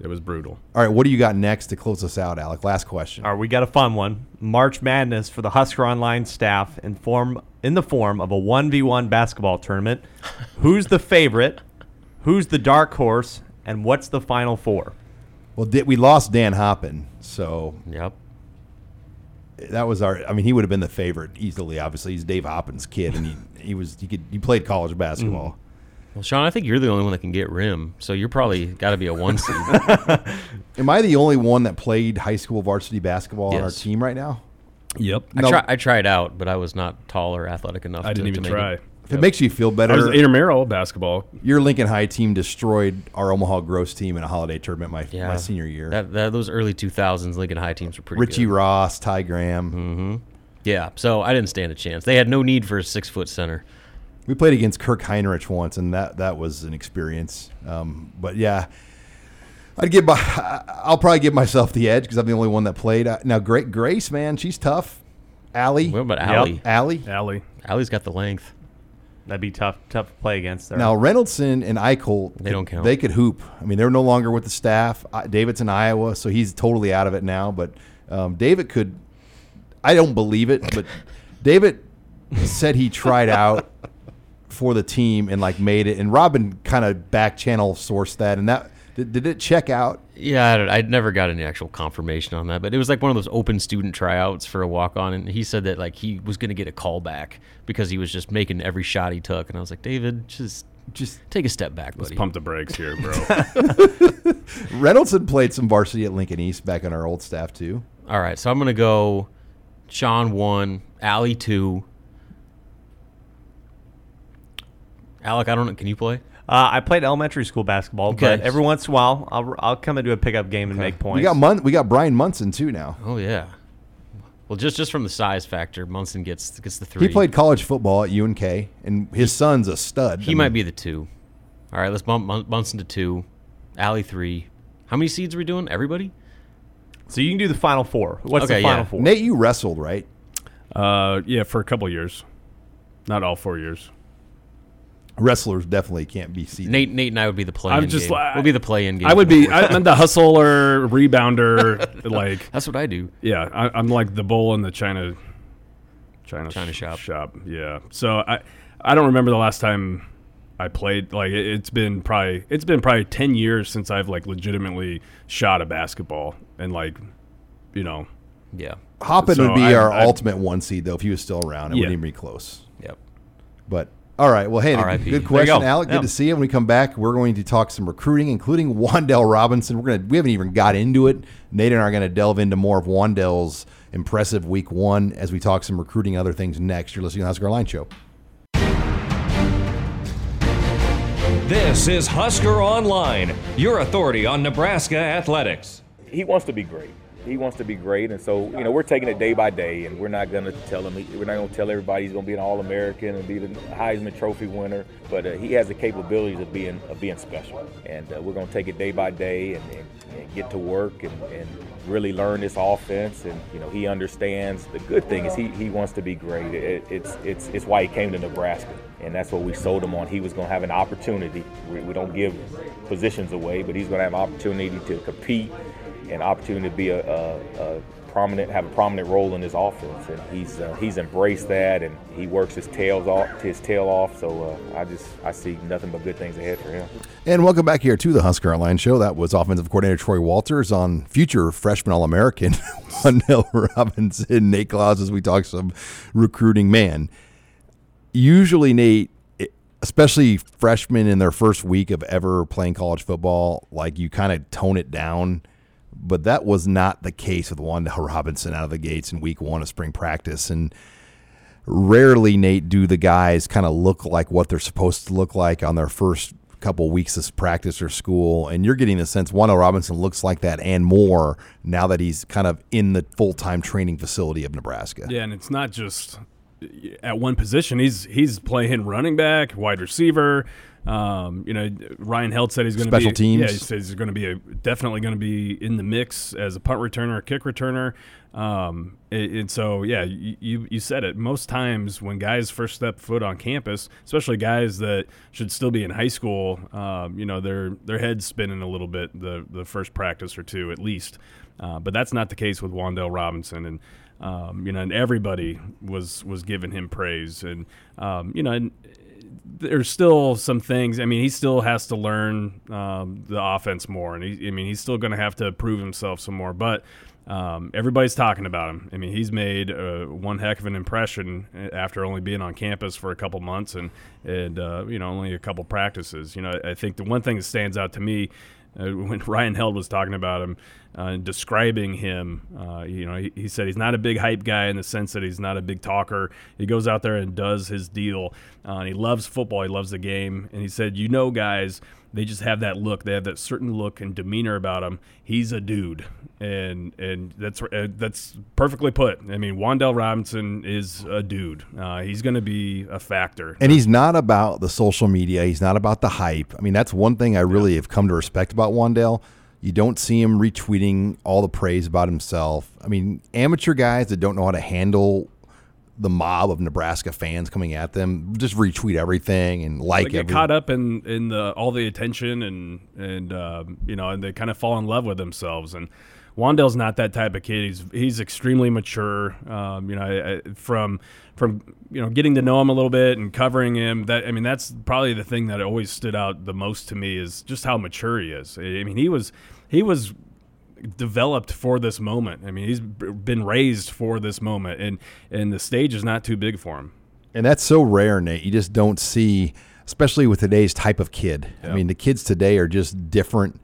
It was brutal. All right, what do you got next to close us out, Alec? Last question. All right, we got a fun one. March Madness for the Husker Online staff in form in the form of a one v one basketball tournament. Who's the favorite? Who's the dark horse? And what's the final four? Well, di- we lost Dan Hoppen, so Yep. that was our. I mean, he would have been the favorite easily. Obviously, he's Dave Hoppen's kid, and he he was he could he played college basketball. Mm. Well, Sean, I think you're the only one that can get rim, so you're probably got to be a one seed. Am I the only one that played high school varsity basketball on our Yes. team right now? Yep. I, No. try, I tried out, but I was not tall or athletic enough. I to, didn't even to make try. It. If it makes you feel I was better, intramural basketball. your Lincoln High team destroyed our Omaha Gross team in a holiday tournament my Yeah, my senior year. That, that those early 2000s Lincoln High teams were pretty Richie good. Ross, Ty Graham. Mm-hmm. Yeah, so I didn't stand a chance. They had no need for a six foot center. We played against Kirk Hinrich once, and that that was an experience. Um, but yeah, I'd give my, I'll probably give myself the edge because I'm the only one that played. Uh, Now, Great Grace, man, she's tough. Allie, What about Allie? Allie. Allie. Allie's got the length. That'd be tough, tough to play against her. Now Reynoldson and Eichel, They don't count. They could hoop. I mean, they're no longer with the staff. David's in Iowa, so he's totally out of it now. But um, David could. I don't believe it, but David said he tried out for the team and like made it. And Robin kind of back channel sourced that, and that did, did it check out? Yeah, I, don't- I never got any actual confirmation on that, but it was like one of those open student tryouts for a walk on, and he said that like he was going to get a call back because he was just making every shot he took, and I was like, David, just just take a step back, Let's buddy. pump the brakes here, bro. Reynoldson played some varsity at Lincoln East back on our old staff too. All right, so I'm going to go Sean one, Allie two. Alec, I don't know. Can you play? Uh, I played elementary school basketball, Okay. but every once in a while, I'll, I'll come and do a pickup game and make points. We got Mun- we got Brian Munson too now. Oh yeah. Well, just just from the size factor, Munson gets gets the three. He played college football at UNK, and his son's a stud. He might be the two. All right, let's bump Mun- Munson to two, Allie three. How many seeds are we doing? Everybody? So you can do the final four. What's Okay, the final yeah. four? Nate, you wrestled right? Uh, yeah, for a couple years, not all four years. Wrestlers definitely can't be seated. Nate Nate and I would be the play. I'm just game. like we'll be the play in game. I would be. I, I'm the hustler, rebounder. like That's what I do. Yeah, I, I'm like the bull in the China, China, China sh- shop. Shop. Yeah. So I, I don't remember the last time I played. Like it, it's been probably it's been probably ten years since I've like legitimately shot a basketball and like, you know, Yeah. Hoppen So would be I- our I- ultimate one seed though if he was still around. It Yeah. wouldn't even be close. Yep. But all right, well, hey, R.I.P. good question, go. Alec. Good Yeah. to see you. When we come back, we're going to talk some recruiting, including Wan'Dale Robinson. We're gonna we haven't even got into it. Nate and I are going to delve into more of Wan'Dale's impressive week one as we talk some recruiting and other things next. You're listening to the Husker Line Show. This is Husker Online, your authority on Nebraska athletics. he wants to be great. He wants to be great, and so you know we're taking it day by day, and we're not going to tell him. We're not going to tell everybody he's going to be an All-American and be the Heisman Trophy winner. But uh, he has the capabilities of being of being special, and uh, we're going to take it day by day and, and, and get to work and, and really learn this offense. And you know he understands. The good thing is he, he wants to be great. It, it's it's it's why he came to Nebraska, and that's what we sold him on. He was going to have an opportunity. We, we don't give positions away, but he's going to have an opportunity to compete an opportunity to be a, a, a prominent, have a prominent role in this offense, and he's uh, he's embraced that, and he works his tails off, his tail off. So uh, I just I see nothing but good things ahead for him. And welcome back here to the Husker Online Show. That was offensive coordinator Troy Walters on future freshman All American Wan'Dale Robinson, Nate Clouse, as we talk some recruiting. Man, usually, Nate, especially freshmen in their first week of ever playing college football, like you kind of tone it down. But that was not the case with Wan'Dale Robinson out of the gates in week one of spring practice. And rarely, Nate, do the guys kind of look like what they're supposed to look like on their first couple weeks of practice or school. And you're getting the sense Wan'Dale Robinson looks like that and more now that he's kind of in the full time training facility of Nebraska. Yeah, and it's not just at one position. He's he's playing running back, wide receiver. Um, you know, Ryan Held said he's going to Special be teams. Yeah, he says he's going to be a, definitely going to be in the mix as a punt returner, or kick returner. Um, and, and so yeah, you, you you said it. Most times when guys first step foot on campus, especially guys that should still be in high school, um, you know, their their heads spinning a little bit the the first practice or two at least. Uh, but that's not the case with Wan'Dale Robinson and. Um, you know, and everybody was was giving him praise, and um, you know, and there's still some things. I mean, he still has to learn um, the offense more, and he, I mean, he's still going to have to prove himself some more. But um, everybody's talking about him. I mean, he's made uh, one heck of an impression after only being on campus for a couple months and and uh, you know only a couple practices. You know, I think the one thing that stands out to me uh, when Ryan Held was talking about him, uh, describing him, uh, you know, he, he said he's not a big hype guy in the sense that he's not a big talker. He goes out there and does his deal. Uh, and he loves football. He loves the game. And he said, you know, guys, they just have that look. They have that certain look and demeanor about him. He's a dude, and and that's uh, that's perfectly put. I mean, Wan'Dale Robinson is a dude. Uh, he's going to be a factor. And he's not about the social media. He's not about the hype. I mean, that's one thing I really have come to respect about Wan'Dale. You don't see him retweeting all the praise about himself. I mean, amateur guys that don't know how to handle the mob of Nebraska fans coming at them just retweet everything and like they get caught up in in the all the attention and and um, you know and they kind of fall in love with themselves and Wan'Dale's not that type of kid. He's he's extremely mature. Um, you know, I, I, from from you know getting to know him a little bit and covering him. That I mean, that's probably the thing that always stood out the most to me is just how mature he is. I mean, he was he was developed for this moment. I mean, he's been raised for this moment, and and the stage is not too big for him. And that's so rare, Nate. You just don't see, especially with today's type of kid. I mean, the kids today are just different,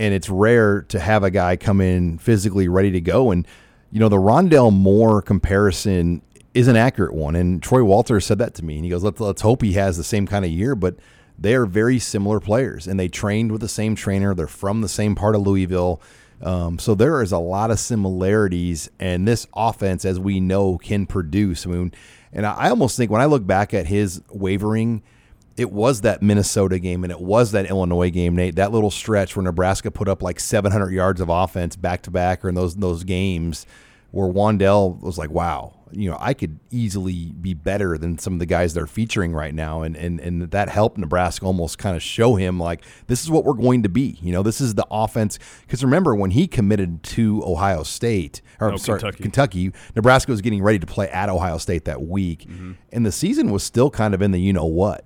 and it's rare to have a guy come in physically ready to go. And you know, the Rondale Moore comparison is an accurate one. And Troy Walter said that to me, and he goes, "Let's let's hope he has the same kind of year." But they are very similar players, and they trained with the same trainer. They're from the same part of Louisville. Um, so there is a lot of similarities, and this offense, as we know, can produce. I mean, and I I almost think when I look back at his wavering, it was that Minnesota game and it was that Illinois game, Nate. That little stretch where Nebraska put up like 700 yards of offense back to back, or in those those games where Wan'Dale was like, "Wow, you know, I could easily be better than some of the guys they're featuring right now," and and and that helped Nebraska almost kind of show him like this is what we're going to be. You know, this is the offense. Because remember when he committed to Ohio State, or No, sorry, Kentucky. Kentucky, Nebraska was getting ready to play at Ohio State that week, mm-hmm. and the season was still kind of in the you know what.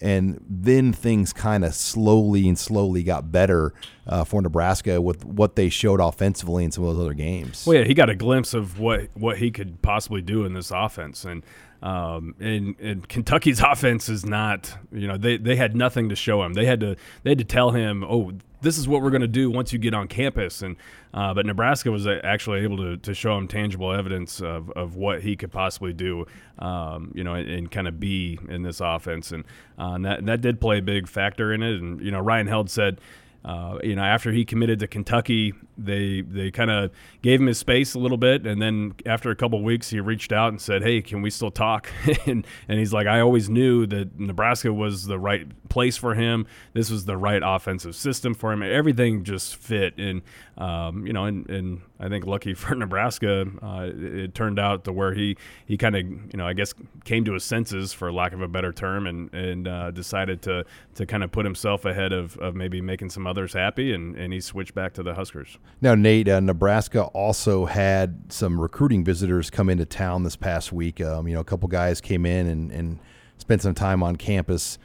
And then things kind of slowly and slowly got better uh, for Nebraska with what they showed offensively in some of those other games. Well, yeah, he got a glimpse of what what he could possibly do in this offense, and um, and, and Kentucky's offense is not. You know, they they had nothing to show him. They had to they had to tell him, oh, this is what we're going to do once you get on campus, and uh, but Nebraska was uh, actually able to, to show him tangible evidence of, of what he could possibly do, um, you know, and, and kind of be in this offense, and, uh, and that that did play a big factor in it. And you know, Ryan Held said. Uh, you know, after he committed to Kentucky, they they kind of gave him his space a little bit, and then after a couple of weeks, he reached out and said, "Hey, can we still talk?" and and he's like, "I always knew that Nebraska was the right place for him. This was the right offensive system for him. Everything just fit." And um, you know, and, and I think lucky for Nebraska, uh, it, it turned out to where he he kind of you know I guess came to his senses for lack of a better term, and and uh, decided to to kind of put himself ahead of, of maybe making some others happy, and, and he switched back to the Huskers. Now, Nate, uh, Nebraska also had some recruiting visitors come into town this past week. Um, you know, a couple guys came in and, and spent some time on campus.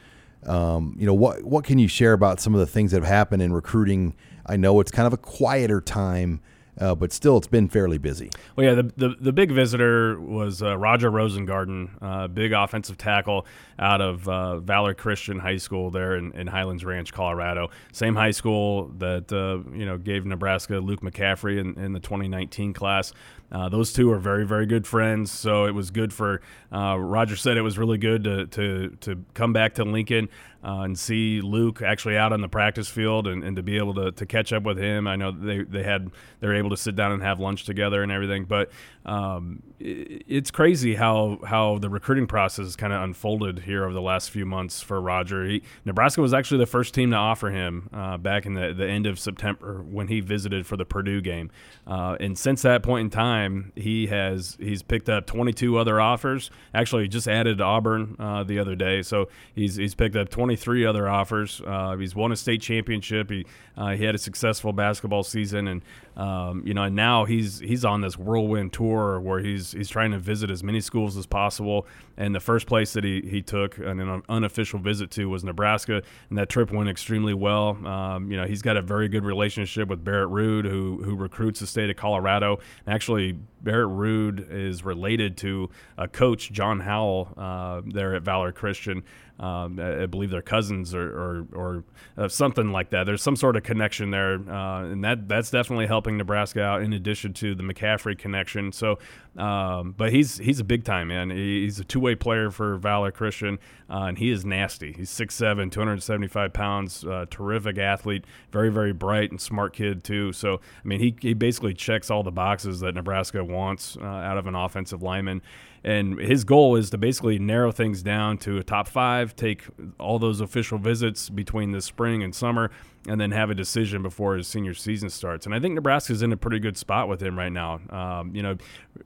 Um, you know, what what can you share about some of the things that have happened in recruiting? I know it's kind of a quieter time, uh, but still, it's been fairly busy. Well, yeah, the the, the big visitor was uh, Roger Rosengarten, uh, big offensive tackle out of uh, Valor Christian High School there in, in Highlands Ranch, Colorado. Same high school that uh, you know gave Nebraska Luke McCaffrey in, in the 2019 class. Uh, those two are very, very good friends. So it was good for uh, Roger. Said it was really good to to, to come back to Lincoln uh, and see Luke actually out on the practice field and, and to be able to, to catch up with him. I know they, they had they were able to sit down and have lunch together and everything. But um, it's crazy how how the recruiting process kind of unfolded here over the last few months for Roger. He, Nebraska was actually the first team to offer him uh, back in the, the end of September when he visited for the Purdue game. Uh, and since that point in time, he has he's picked up 22 other offers. Actually, just added Auburn uh, the other day, so he's he's picked up 23 other offers. Uh, he's won a state championship. He uh, he had a successful basketball season, and um, you know, and now he's he's on this whirlwind tour where he's he's trying to visit as many schools as possible. And the first place that he, he took an unofficial visit to was Nebraska, and that trip went extremely well. Um, you know, he's got a very good relationship with Barrett Ruud, who who recruits the state of Colorado. And actually, Barrett Ruud is related to a coach, John Howell, uh, there at Valor Christian. Um, I I believe they're cousins or or, or uh, something like that. There's some sort of connection there, uh, and that that's definitely helping Nebraska out. In addition to the McCaffrey connection, so um, but he's he's a big time man. He's a two way player for Valor Christian, uh, and he is nasty. He's 6'7", 275 pounds, uh, terrific athlete, very very bright and smart kid too. So I mean, he he basically checks all the boxes that Nebraska wants uh, out of an offensive lineman. And his goal is to basically narrow things down to a top five take all those official visits between the spring and summer, and then have a decision before his senior season starts. And I think Nebraska's in a pretty good spot with him right now. Um, you know,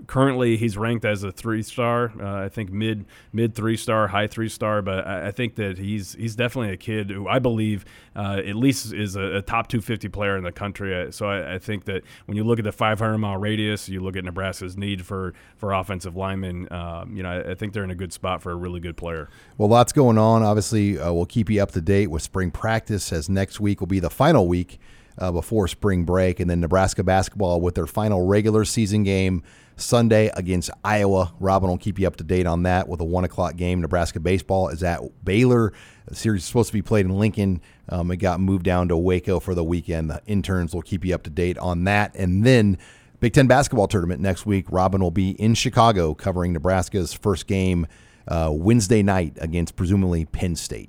currently he's ranked as a three star. Uh, I think mid mid three star, high three star. But I, I, think that he's he's definitely a kid who I believe uh, at least is a, a, top 250 player in the country. So I, I, think that when you look at the 500 mile radius, you look at Nebraska's need for for offensive linemen. Um, you know, I, I, think they're in a good spot for a really good player. Well, lots going on. Obviously, uh, we'll keep you up to date with spring practice as next week will be the final week uh, before spring break, and then Nebraska basketball with their final regular season game Sunday against Iowa. Robin will keep you up to date on that with a one o'clock game. Nebraska baseball is at Baylor. The series is supposed to be played in Lincoln. Um, it got moved down to Waco for the weekend. The interns will keep you up to date on that, and then. Big Ten basketball tournament next week. Robin will be in Chicago covering Nebraska's first game uh, Wednesday night against presumably Penn State.